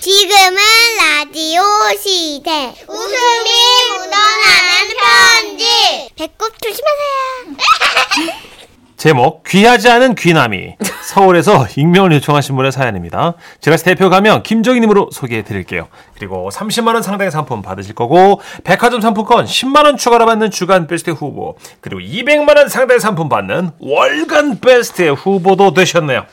지금은 라디오 시대. 웃음이 묻어나는 편지. 배꼽 조심하세요. 제목 귀하지 않은 귀남이 서울에서 익명을 요청하신 분의 사연입니다. 제가 대표 가면 김정희님으로 소개해 드릴게요. 그리고 30만 원 상당의 상품 받으실 거고 백화점 상품권 10만 원 추가로 받는 주간 베스트 후보 그리고 200만 원 상당의 상품 받는 월간 베스트 후보도 되셨네요.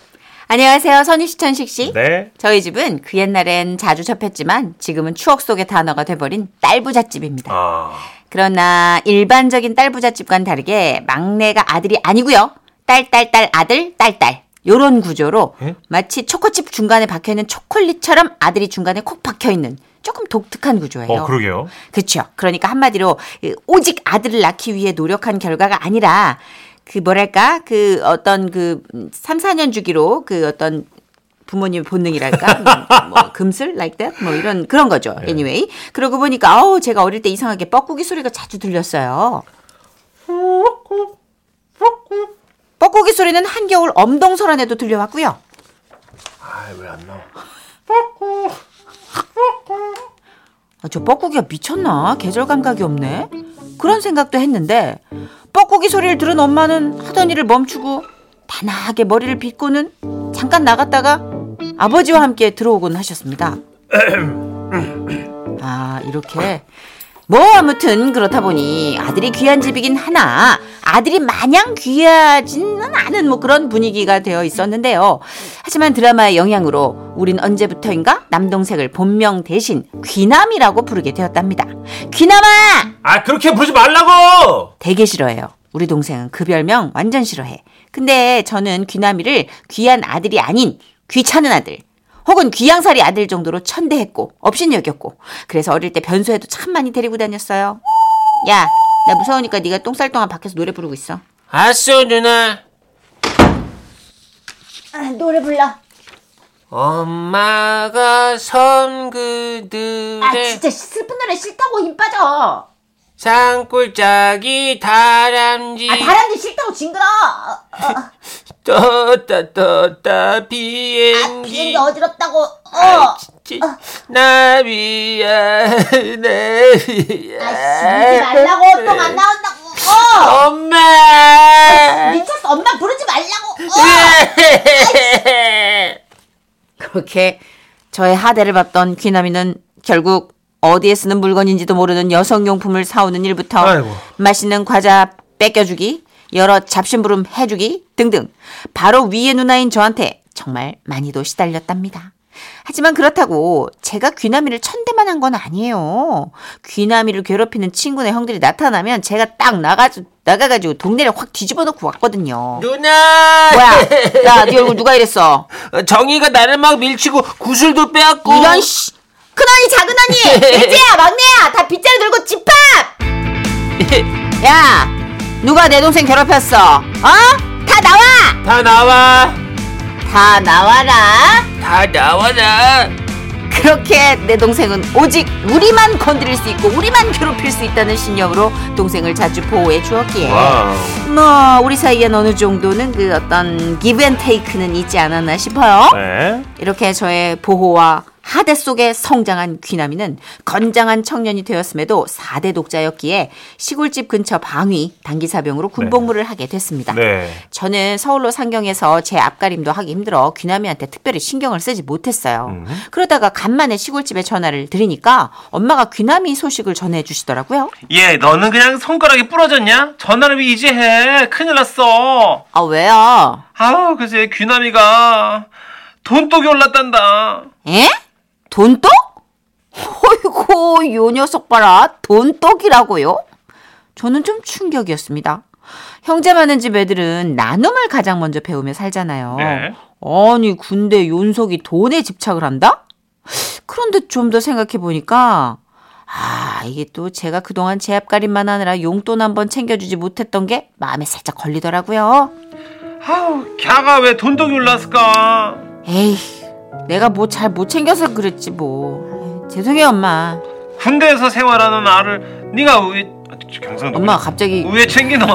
안녕하세요. 선희시천식 씨. 네. 저희 집은 그 옛날엔 자주 접했지만 지금은 추억 속의 단어가 돼버린 딸부잣집입니다. 아, 그러나 일반적인 딸부잣집과는 다르게 막내가 아들이 아니고요. 딸 딸 딸 아들 딸 딸 요런 구조로 예? 마치 초코칩 중간에 박혀있는 초콜릿처럼 아들이 중간에 콕 박혀있는 조금 독특한 구조예요. 어 그러게요. 그렇죠. 그러니까 한마디로 이 오직 아들을 낳기 위해 노력한 결과가 아니라 그 뭐랄까 그 어떤 그 3, 4년 주기로 그 어떤 부모님의 본능이랄까 뭐 금슬 like that 뭐 이런 그런 거죠. anyway. 그러고 보니까 아우 제가 어릴 때 이상하게 뻐꾸기 소리가 자주 들렸어요. 뻐꾸기 소리는 한겨울 엄동설 안에도 들려왔고요. 아왜 안 나와? 아, 저 뻐꾸기가 미쳤나? 계절 감각이 없네. 그런 생각도 했는데 뻐꾸기 소리를 들은 엄마는 하던 일을 멈추고 단아하게 머리를 빗고는 잠깐 나갔다가 아버지와 함께 들어오곤 하셨습니다. 아 이렇게 뭐 아무튼 그렇다 보니 아들이 귀한 집이긴 하나 아들이 마냥 귀하지는 않은 뭐 그런 분위기가 되어 있었는데요. 하지만 드라마의 영향으로 우린 언제부터인가 남동생을 본명 대신 귀남이라고 부르게 되었답니다. 귀남아! 아 그렇게 부르지 말라고. 되게 싫어해요. 우리 동생은 그 별명 완전 싫어해. 근데 저는 귀남이를 귀한 아들이 아닌 귀찮은 아들 혹은 귀양살이 아들 정도로 천대했고 업신여겼고 그래서 어릴 때 변소에도 참 많이 데리고 다녔어요. 야, 나 무서우니까 네가 똥쌀 동안 밖에서 노래 부르고 있어. 알았어 누나 노래 불러. 엄마가 선 그들의 슬픈 노래 싫다고 힘 빠져. 산골짜기 다람쥐 다람쥐 싫다고 징그러. 떴다 떴다 비행기 어지럽다고. 치- 나비야 나비야 말라고 나온다고. 엄마 미쳤어. 엄마 부르지 말라고. 그렇게 저의 하대를 받던 귀남이는 결국 어디에 쓰는 물건인지도 모르는 여성용품을 사오는 일부터 아이고. 맛있는 과자 뺏겨주기, 여러 잡심부름 해주기 등등 바로 위의 누나인 저한테 정말 많이도 시달렸답니다. 하지만 그렇다고 제가 귀남이를 천대만 한 건 아니에요. 귀남이를 괴롭히는 친구네 형들이 나타나면 제가 딱 나가지고, 나가가지고 동네를 확 뒤집어 놓고 왔거든요. 누나 뭐야? 야, 네 얼굴 누가 이랬어? 정이가 나를 막 밀치고 구슬도 빼앗고 이런 씨. 큰 언니 작은 언니 돼지야 막내야 다 빗자루 들고 집합 야 누가 내 동생 괴롭혔어? 어? 다 나와! 다 나와. 다 나와라. 다 나와라. 그렇게 내 동생은 오직 우리만 건드릴 수 있고 우리만 괴롭힐 수 있다는 신념으로 동생을 자주 보호해 주었기에. wow. 뭐 우리 사이엔 어느 정도는 그 어떤 give and take는 있지 않았나 싶어요. 네. 이렇게 저의 보호와 하대 속에 성장한 귀남이는 건장한 청년이 되었음에도 4대 독자였기에 시골집 근처 방위 단기사병으로 군복무를 하게 됐습니다. 네. 저는 서울로 상경해서 제 앞가림도 하기 힘들어 귀남이한테 특별히 신경을 쓰지 못했어요. 음. 그러다가 간만에 시골집에 전화를 드리니까 엄마가 귀남이 소식을 전해 주시더라고요. 얘 너는 그냥 손가락이 부러졌냐? 전화를 왜 이제 해? 큰일 났어. 아 왜요? 아우 글쎄 귀남이가 돈독이 올랐단다. 에? 돈독? 어이구, 요 녀석 봐라. 돈독이라고요? 저는 좀 충격이었습니다. 형제 많은 집 애들은 나눔을 가장 먼저 배우며 살잖아요. 네. 아니, 군대 윤석이 돈에 집착을 한다? 그런데 좀 더 생각해 보니까, 아, 이게 또 제가 그동안 제 앞가림만 하느라 용돈 한번 챙겨주지 못했던 게 마음에 살짝 걸리더라고요. 아우 걔가 왜 돈독이 올랐을까? 에이, 내가 뭐 잘 못 챙겨서 그랬지 뭐. 에이, 죄송해요, 엄마. 군대에서 생활하는 나를 네가 왜 경상도 엄마 갑자기 왜 챙기노?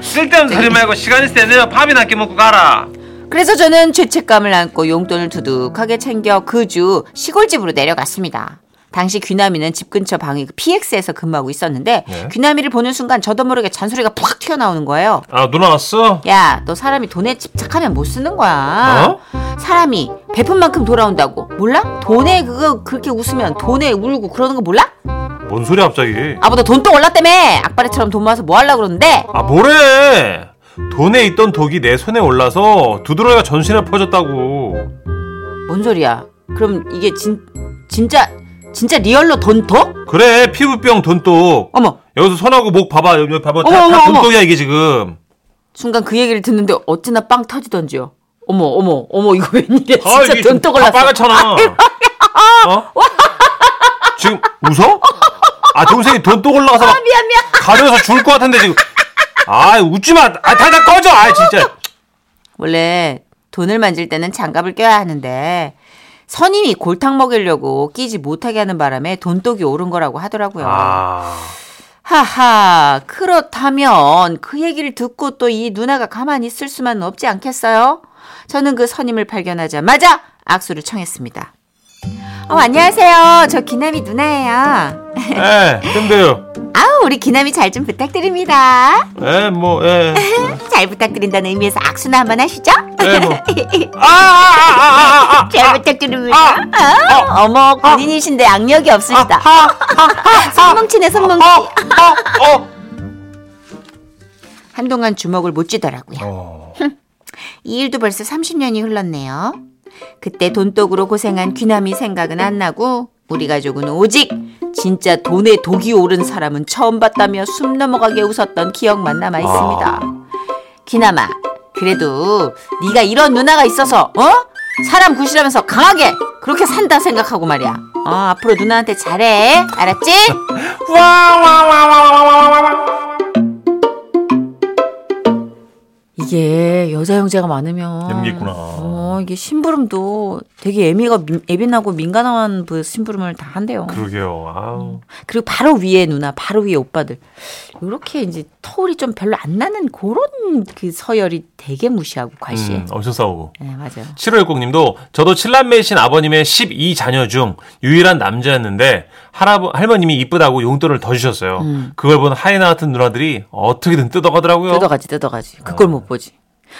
쓸데없는 소리 말고 시간 있을 때 내가 밥이나 끼 먹고 가라. 그래서 저는 죄책감을 안고 용돈을 두둑하게 챙겨 그 주 시골집으로 내려갔습니다. 당시 귀남이는 집 근처 방이 PX에서 근무하고 있었는데 네. 귀남이를 보는 순간 저도 모르게 잔소리가 팍 튀어나오는 거예요. 아 누나 왔어? 야, 너 사람이 돈에 집착하면 못 쓰는 거야. 사람이 베푼 만큼 돌아온다고. 몰라? 돈에 그거 그렇게 웃으면 돈에 울고 그러는 거 몰라? 뭔 소리야 갑자기? 아보다 돈또 올랐다며. 악바리처럼 돈 모아서 뭐 하려고 그러는데? 아 뭐래? 돈에 있던 독이 내 손에 올라서 두드러기가 전신에 퍼졌다고. 뭔 소리야? 그럼 이게 진 진짜 진짜 real로 돈독? 그래 피부병 돈독. 어머. 여기서 손하고 목 봐봐 여기 봐봐 다, 어머, 다 어머. 돈독이야 이게 지금. 순간 그 얘기를 듣는데 어찌나 빵 터지던지요. 어머 어머 어머 이거 웬일이야 아, 진짜 이게 돈독 다 올랐어. 빨갛잖아. 어? 지금 웃어? 아 동생이 돈독 올라가서 막 미안 미안. 가려서 죽을 것 같은데 지금. 아 웃지 마. 아 다다 꺼져. 아 진짜. 원래 돈을 만질 때는 장갑을 껴야 하는데 선임이 골탕 먹이려고 끼지 못하게 하는 바람에 돈독이 오른 거라고 하더라고요. 아. 하하, 그렇다면 그 얘기를 듣고 또 이 누나가 가만히 있을 수만은 없지 않겠어요? 저는 그 선임을 발견하자마자 악수를 청했습니다. 어, 안녕하세요. 저 기남이 누나예요. 예. 근데요. 우리 기남이 잘 좀 부탁드립니다. 예, 뭐, 예. 잘 부탁드린다는 의미에서 악수나 한번 하시죠? 예, 뭐. 아, 아, 아, 아, 아, 잘 부탁드립니다. 아, 어머, 군인이신데 악력이 없으시다. 손뭉치네, 손뭉치. 아, 어. 한동안 주먹을 못 쥐더라고요. 어. 이 일도 벌써 30년이 흘렀네요. 그때 돈독으로 고생한 귀남이 생각은 안 나고 우리 가족은 오직 진짜 돈에 독이 오른 사람은 처음 봤다며 숨 넘어가게 웃었던 기억만 남아 있습니다. 귀남아, 그래도 네가 이런 누나가 있어서 어? 사람 구실하면서 강하게 그렇게 산다 생각하고 말이야. 어, 앞으로 누나한테 잘해. 알았지? 이게 여 자 형제가 많으면 연기 있구나. 어, 이게 심부름도 되게 예미가 민- 예민하고 민감한 그 심부름을 다 한대요. 그러게요. 아우. 그리고 바로 위에 누나, 바로 위에 오빠들. 이렇게 이제 터울이 좀 별로 안 나는 그런 그 서열이 되게 무시하고 과시해. 음, 엄청 싸우고. 네, 맞아요. 7560님도 저도 칠남매이신 아버님의 12자녀 중 유일한 남자였는데 할아버, 할머님이 이쁘다고 용돈을 더 주셨어요. 그걸 본 하이나 같은 누나들이 어떻게든 뜯어가더라고요. 뜯어가지, 뜯어가지. 그걸 못 보지.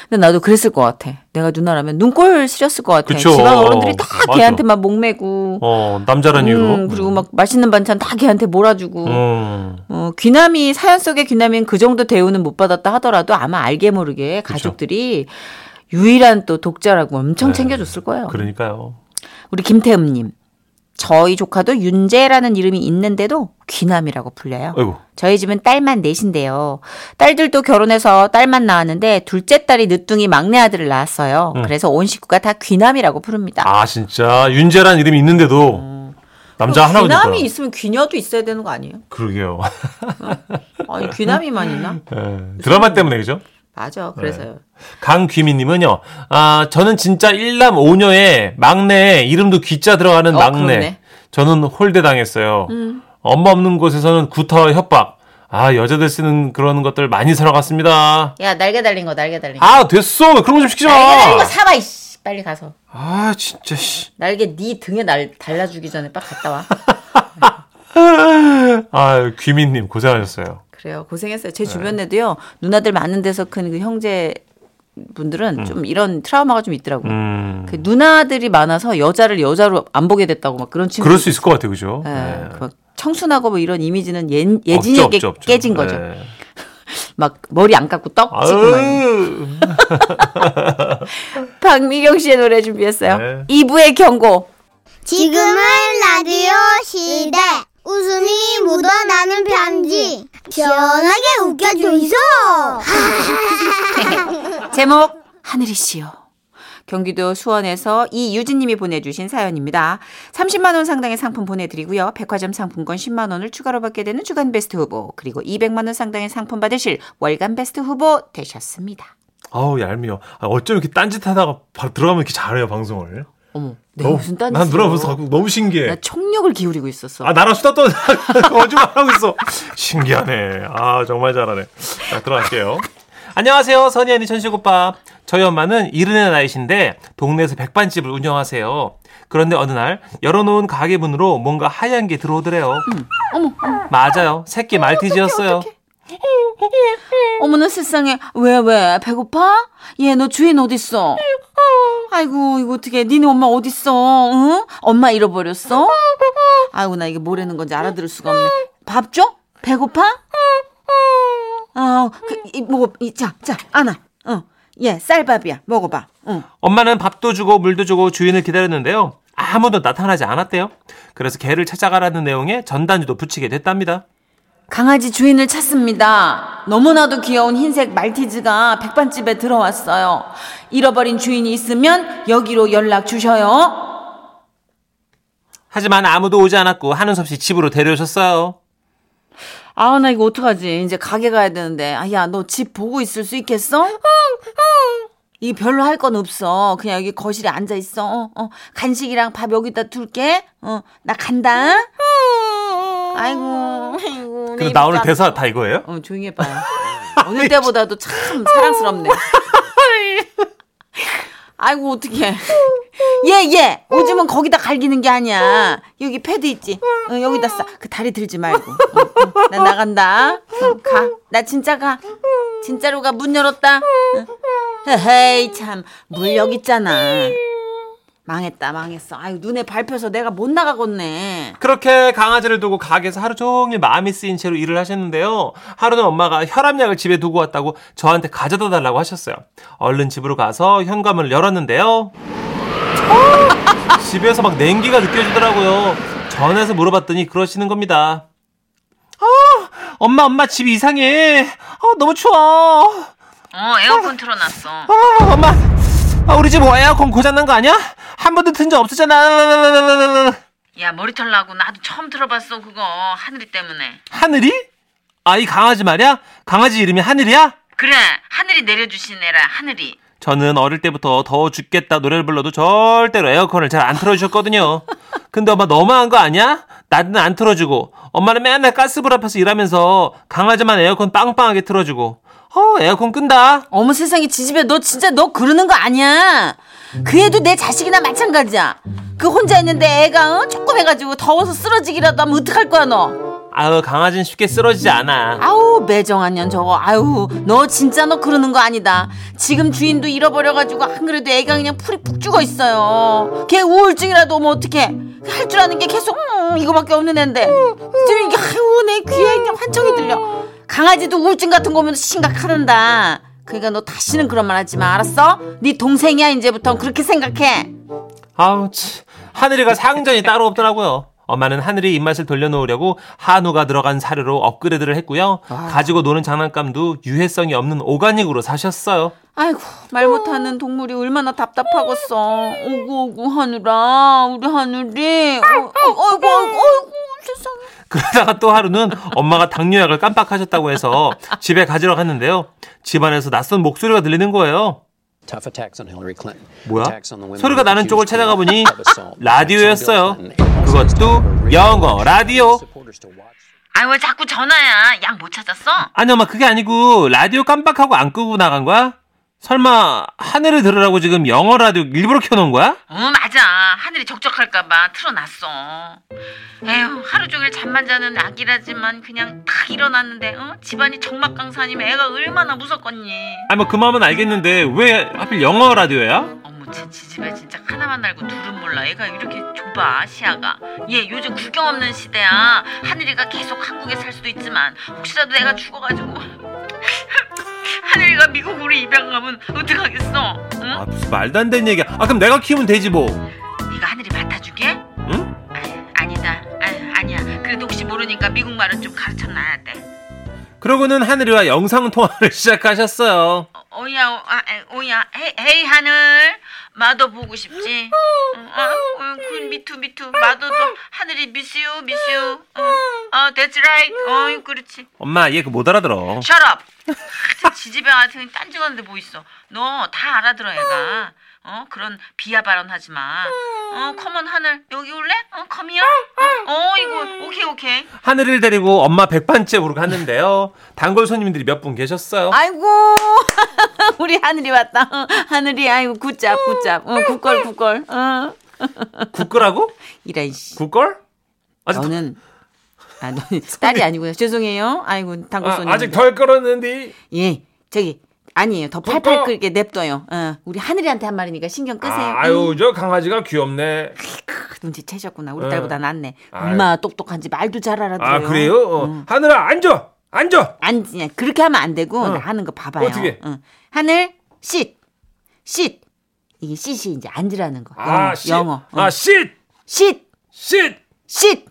근데 나도 그랬을 것 같아. 내가 누나라면 눈꼴 시렸을 것 같아. 그쵸. 집안 어른들이 다 맞아. 걔한테만 목매고. 어, 남자란 이유로. 음, 그리고 막 맛있는 반찬 다 걔한테 몰아주고. 음. 어, 귀남이 사연 속의 귀남이는 그 정도 대우는 못 받았다 하더라도 아마 알게 모르게 가족들이 유일한 또 독자라고 엄청 네. 챙겨줬을 거예요. 그러니까요. 우리 김태음님. 저희 조카도 윤재라는 이름이 있는데도 귀남이라고 불려요. 아이고. 저희 집은 딸만 넷인데요. 딸들도 결혼해서 딸만 낳았는데 둘째 딸이 늦둥이 막내 아들을 낳았어요. 그래서 온 식구가 다 귀남이라고 부릅니다. 아, 진짜. 윤재란 이름이 있는데도 남자 하나 귀남이 있으면 귀녀도 있어야 되는 거 아니에요? 그러게요. 아니 귀남이만 있나? 예, 드라마 때문에 그죠? 맞아. 그래서요. 강귀민님은요, 아, 저는 진짜 일남 오녀의 막내, 이름도 귀자 들어가는 어, 막내. 그러네. 저는 홀대 당했어요. 음. 엄마 없는 곳에서는 구타와 협박. 아, 여자들 쓰는 그런 것들 많이 사러 갔습니다. 야 날개 달린 거 날개 달린 거. 아, 됐어. 그런 거 좀 시키지 날개 달린 거 마. 사봐 이씨. 빨리 가서. 아, 진짜, 씨. 날개 네 등에 날 달라주기 전에 빨리 갔다 와. 아, 귀민님 고생하셨어요. 그래요. 고생했어요. 제 주변에도요. 누나들 많은 데서 큰 그 형제 분들은 좀 이런 트라우마가 좀 있더라고요. 음. 그 누나들이 많아서 여자를 여자로 안 보게 됐다고 막 그런 친구. 그럴 수 있을 것 같아요, 그죠? 예, 네. 그 청순하고 뭐 이런 이미지는 예, 없죠, 예진에게 없죠, 없죠. 깨진 거죠. 네. 막 머리 안 깎고 떡 찍고 막. 박미경 씨의 노래 준비했어요. 네. 2부의 경고. 지금은 라디오 시대. 웃음이 묻어나는 편지. 시원하게 웃겨주이소. 제목 하늘이 씨요. 경기도 수원에서 이유진님이 보내주신 사연입니다. 30만 원 상당의 상품 보내드리고요. 백화점 상품권 10만 원을 추가로 받게 되는 주간 베스트 후보 그리고 200만 원 상당의 상품 받으실 월간 베스트 후보 되셨습니다. 아우, 얄미워. 아, 어쩜 이렇게 딴짓하다가 바로 들어가면 이렇게 잘해요, 방송을. 어머, 내가 무슨 딴 난 누나 무슨 갖고 너무 신기해. 나 총력을 기울이고 있었어. 아, 나랑 수다 떠 거짓말 하고 있어. 신기하네. 아, 정말 잘하네. 자, 들어갈게요. 안녕하세요, 선희 언니 천식 오빠. 저희 엄마는 이른의 나이신데 동네에서 백반집을 운영하세요. 그런데 어느 날 열어놓은 가게 문으로 뭔가 하얀 게 들어오더래요. 어머, 맞아요, 새끼 말티즈였어요. 어 머나 세상에 왜 왜 배고파? 얘 너 주인 어딨어? 아이고 이거 어떻게 니네 엄마 어딨어? 응? 엄마 잃어버렸어? 아이고 나 이게 뭐라는 건지 알아들을 수가 없네. 밥 줘? 배고파? 아, 그, 이, 먹어, 이, 자, 자, 안아. 어, 얘 쌀밥이야. 먹어봐. 응. 엄마는 밥도 주고 물도 주고 주인을 기다렸는데요. 아무도 나타나지 않았대요. 그래서 개를 찾아가라는 내용의 전단지도 붙이게 됐답니다. 강아지 주인을 찾습니다. 너무나도 귀여운 흰색 말티즈가 백반집에 들어왔어요. 잃어버린 주인이 있으면 여기로 연락 주셔요. 하지만 아무도 오지 않았고 하는 수 없이 집으로 데려오셨어요. 아, 나 이거 어떡하지? 이제 가게 가야 되는데. 아, 야, 너 집 보고 있을 수 있겠어? 이 별로 할 건 없어. 그냥 여기 거실에 앉아 있어. 어, 어. 간식이랑 밥 여기다 둘게. 어, 나 간다. 아이고, 아이고. 내 근데 나 오늘 입 대사 다 이거예요? 어, 조용히 해봐요. 오늘 때보다도 참 사랑스럽네. 아이고, 어떡해. 얘, 얘! 오줌은 거기다 갈기는 게 아니야. 여기 패드 있지? 어, 여기다 싸. 그 다리 들지 말고. 어, 어, 나 나간다. 어, 가. 나 진짜 가. 진짜로 가. 문 열었다. 어. 헤이, 참. 물 여기 있잖아. 망했다, 망했어. 아유, 눈에 밟혀서 내가 못 나가겠네. 그렇게 강아지를 두고 가게에서 하루 종일 마음이 쓰인 채로 일을 하셨는데요. 하루는 엄마가 혈압약을 집에 두고 왔다고 저한테 가져다 달라고 하셨어요. 얼른 집으로 가서 현관문을 열었는데요. 어, 집에서 막 냉기가 느껴지더라고요. 전화해서 물어봤더니 그러시는 겁니다. 아, 엄마, 엄마 집 이상해. 아, 너무 추워. 어, 에어컨 틀어놨어. 아, 엄마, 아, 우리 집 에어컨 고장난 거 아니야? 한 번도 튼 적 없었잖아. 야, 머리털 나고 나도 처음 들어봤어, 그거. 하늘이 때문에. 하늘이? 아, 이 강아지 말이야? 강아지 이름이 하늘이야? 그래, 하늘이 내려주신 애라, 하늘이. 저는 어릴 때부터 더워 죽겠다 노래를 불러도 절대로 에어컨을 잘 안 틀어주셨거든요. 근데 엄마 너무한 거 아니야? 나는 안 틀어주고 엄마는 맨날 가스불 앞에서 일하면서 강아지만 에어컨 빵빵하게 틀어주고 어 에어컨 끈다. 어머 세상에 지집애 너 진짜 너 그러는 거 아니야. 그 애도 내 자식이나 마찬가지야. 그 혼자 있는데 애가 어? 조금 해가지고 더워서 쓰러지기라도 하면 어떡할 거야 너. 아유 강아지는 쉽게 쓰러지지 않아. 아우 매정한 년 저거. 아유 너 진짜 너 그러는 거 아니다. 지금 주인도 잃어버려가지고 안 그래도 애가 그냥 풀이 푹 죽어 있어요. 걔 우울증이라도 오면 어떡해. 할 줄 아는 게 계속 음, 이거밖에 없는 애인데. 지금 이게 아유 내 귀에 그냥 환청이 들려. 강아지도 우울증 같은 거 오면 심각하단다. 그러니까 너 다시는 그런 말 하지 마 알았어? 네 동생이야 이제부터 그렇게 생각해. 아우 치. 하늘이가 상전이 따로 없더라고요. 엄마는 하늘이 입맛을 돌려놓으려고 한우가 들어간 사료로 업그레이드를 했고요. 가지고 노는 장난감도 유해성이 없는 오가닉으로 사셨어요. 아이고 말 못하는 동물이 얼마나 답답하겠어. 오구 오구 하늘아 우리 하늘이. 어, 어, 어이구 어이구 어이구 세상에. 그러다가 또 하루는 엄마가 당뇨약을 깜빡하셨다고 해서 집에 가지러 갔는데요. 집안에서 낯선 목소리가 들리는 거예요. 뭐야? 소리가 나는 쪽을 찾아가 보니 라디오였어요. 그것도 영어 라디오. 아유 왜 자꾸 전화야? 양 못 찾았어? 아니 엄마 그게 아니고 라디오 깜빡하고 안 끄고 나간 거야? 설마 하늘을 들으라고 지금 영어 라디오 일부러 켜놓은 거야? 어 맞아 하늘이 적적할까봐 틀어놨어. 에휴 하루 종일 잠만 자는 아기라지만 그냥 탁 일어났는데 어? 집안이 정막강산이면 애가 얼마나 무섭겠니? 아니 뭐 그 마음은 알겠는데 왜 하필 영어 라디오야? 어머 쟤 지집애 진짜 하나만 알고 둘은 몰라 애가 이렇게 좁아 시야가 얘 요즘 구경 없는 시대야 하늘이가 계속 한국에 살 수도 있지만 혹시라도 애가 죽어가지고 하늘이가 미국으로 입양 가면 어떡하겠어 응? 아 무슨 말도 안 되는 얘기야. 아 그럼 내가 키우면 되지 뭐. 네가 하늘이 맡아주게? 응? 아, 아니다 아, 아니야 그래도 혹시 모르니까 미국 말은 좀 가르쳐 놔야 돼 그러고는 하늘이와 영상 통화를 시작하셨어요. 어, 오야 오, 아, 에, 오야 hey, hey 하늘 마도 보고 싶지? 어, 아, 어, 그 me too me too. 마도도 하늘이 miss you miss you 어, 어 that's right. 어 그렇지. 엄마 얘 그 못 알아들어. shut up. 지지배 같은 딴지건데 뭐 있어? 너 다 알아들어 애가 어 그런 비하 발언 하지 마 어 come on 하늘 여기 올래 어 come here 어 이거 오케이 오케이 하늘을 데리고 엄마 백반째 보러 갔는데요. 단골 손님들이 몇 분 계셨어요. 아이고 우리 하늘이 왔다. 하늘이 아이고 굿잡 굿잡. 어, 굿걸 굿걸. 어. 국거라고? 이런 씨. 국걸? 아직 너는 아 너는 딸이 아니고요. 죄송해요. 아이고 단골 아, 손님. 아 직 덜 끓었는데. 예 저기 아니에요. 더? 팔팔 끓게 냅둬요. 어, 우리 하늘이한테 한 말이니까 신경 끄세요. 아, 아유 저 강아지가 귀엽네. 크, 눈치채셨구나. 우리 어. 딸보다 낫네. 아유. 얼마나 똑똑한지 말도 잘 알아들어요. 아 그래요? 어. 하늘아 앉아, 앉아. 안 그렇게 하면 안 되고 어. 나 하는 거 봐봐요. 어떻게? 응. 하늘 sit sit. 이게 sit이 이제 앉으라는 거. 영어. 아 씨. 영어. 어. 아 쉿, 쉿 쉿. 쉿.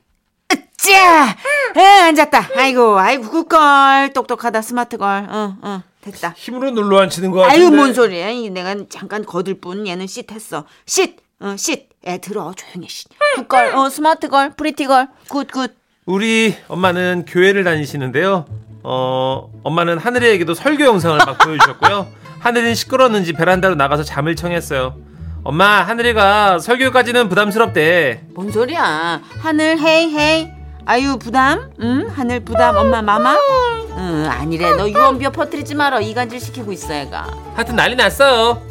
으짜. 에, 앉았다. 아이고, 아이고, good girl. 똑똑하다, smart girl. 응, 응, 됐다. 힘으로 눌러 앉히는 거 같은데. 아유, 뭔 소리야. 이 내가 잠깐 거들 뿐. 얘는 쉿 했어. 쉿. 어, 쉿. 애 들어. 조용히 쉿. good girl. 어, smart girl. pretty girl. good, good. 우리 엄마는 교회를 다니시는데요. 어, 엄마는 하늘이에게도 설교 영상을 막 보여주셨고요. 하늘이는 시끄러웠는지 베란다로 나가서 잠을 청했어요. 엄마, 하늘이가 설교까지는 부담스럽대. 뭔 소리야. 하늘, hey, hey. 아유, 부담? 응? 하늘 부담. 엄마, mama? 응, 아니래. 너 유언비어 퍼뜨리지 마라. 이간질 시키고 있어, 애가. 하여튼 난리 났어요.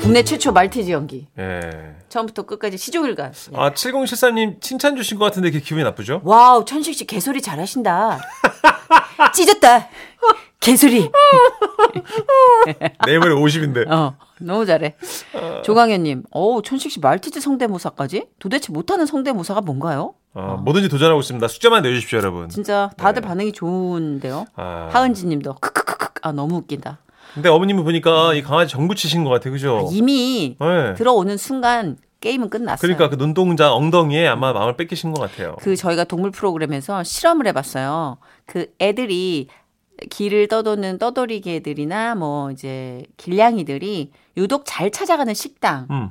국내 최초 말티즈 연기. 예. 처음부터 끝까지 시종일관. 아, 7073님 칭찬 주신 것 같은데 기분이 나쁘죠? wow, 천식 씨 개소리 잘하신다. 찢었다. 개소리. 네이버에 50인데. 어, 너무 잘해. 조강현님, 어우, 천식 씨 말티즈 성대모사까지? 도대체 못하는 성대모사가 뭔가요? 어, 뭐든지 도전하고 있습니다. 숫자만 내주십시오, 여러분. 진짜 다들 네. 반응이 좋은데요. 아. 하은지님도 크크크크. 아 너무 웃긴다. 근데 어머님이 보니까 이 강아지 정부 치신 것 같아, 그죠? 이미 네. 들어오는 순간 게임은 끝났어요. 그러니까 그 눈동자 엉덩이에 아마 마음을 뺏기신 것 같아요. 그 저희가 동물 프로그램에서 실험을 해봤어요. 그 애들이 길을 떠도는 떠돌이개 애들이나 뭐 이제 길냥이들이 유독 잘 찾아가는 식당 음,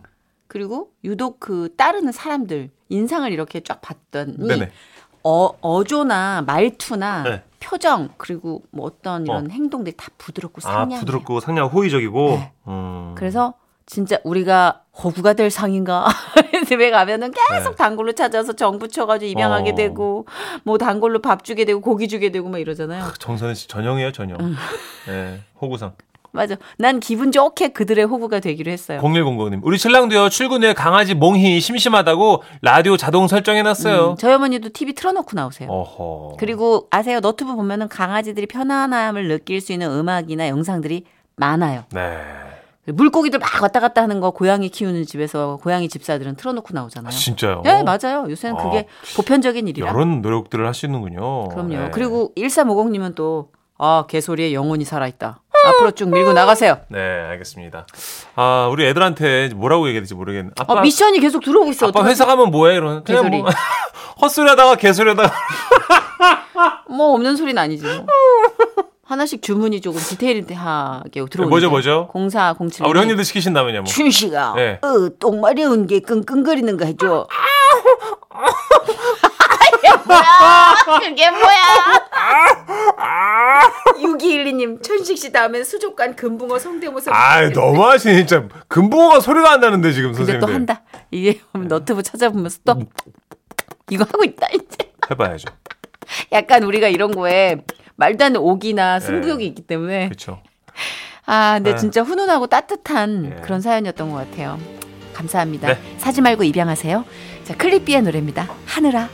그리고 유독 그 따르는 사람들 인상을 이렇게 쫙 봤더니 네네. 어, 어조나 말투나 네. 표정 그리고 뭐 어떤 이런 어. 행동들이 다 부드럽고 아, 상냥해요. 부드럽고 상냥 호의적이고. 네. 음. 그래서 진짜 우리가 호구가 될 상인가 집에 가면은 계속 네. 단골로 찾아서 정 붙여가지고 입양하게 어. 되고 뭐 단골로 밥 주게 되고 고기 주게 되고 막 이러잖아요. 정선은 씨 전형이에요, 전형. 음. 네, 호구상. 맞아. 난 기분 좋게 그들의 호구가 되기로 했어요. 0100님. 우리 신랑도요, 출근 후에 강아지 몽희 심심하다고 라디오 자동 설정해놨어요. 음, 저희 어머니도 TV 틀어놓고 나오세요. 어허. 그리고 아세요? 너튜브 보면은 강아지들이 편안함을 느낄 수 있는 음악이나 영상들이 많아요. 네. 물고기들 막 왔다 갔다 하는 거 고양이 키우는 집에서 고양이 집사들은 틀어놓고 나오잖아요. 아, 진짜요? 네, 맞아요. 요새는 아, 그게 보편적인 일이라. 이런 노력들을 하시는군요. 그럼요. 네. 그리고 1350님은 또, 아, 개소리에 영혼이 살아있다. 앞으로 쭉 밀고 나가세요. 네, 알겠습니다. 아, 우리 애들한테 뭐라고 얘기해야 될지 모르겠네. 아빠, 어, 미션이 계속 들어오고 있어. 아빠 어떡하지? 회사 가면 뭐해? 그냥 개소리. 뭐 헛소리 하다가 개소리 하다가 뭐 없는 소리는 아니지. 뭐. 하나씩 주문이 조금 디테일하게 들어오는 뭐죠, 뭐죠? 0407. 아, 우리 형님들 시키신다면요, 뭐. 춘 씨가 네. 어, 똥 마려운 게 끙끙거리는 거 해줘. 그게 뭐야? 6212님 천식 씨 다음엔 수족관 금붕어 성대모사. 아, 너무하시네, 진짜. 금붕어가 소리가 안 나는데, 지금 근데 선생님들. 또 한다. 이게 너트브 찾아보면서 또 이거 하고 있다 이제. 해봐야죠. 약간 우리가 이런 거에 말도 안 되는 오기나 승부욕이 있기 때문에 그렇죠. 아 근데 네. 진짜 훈훈하고 따뜻한 예. 그런 사연이었던 것 같아요. 감사합니다. 네. 사지 말고 입양하세요. 자 클립비의 노래입니다. 하늘아.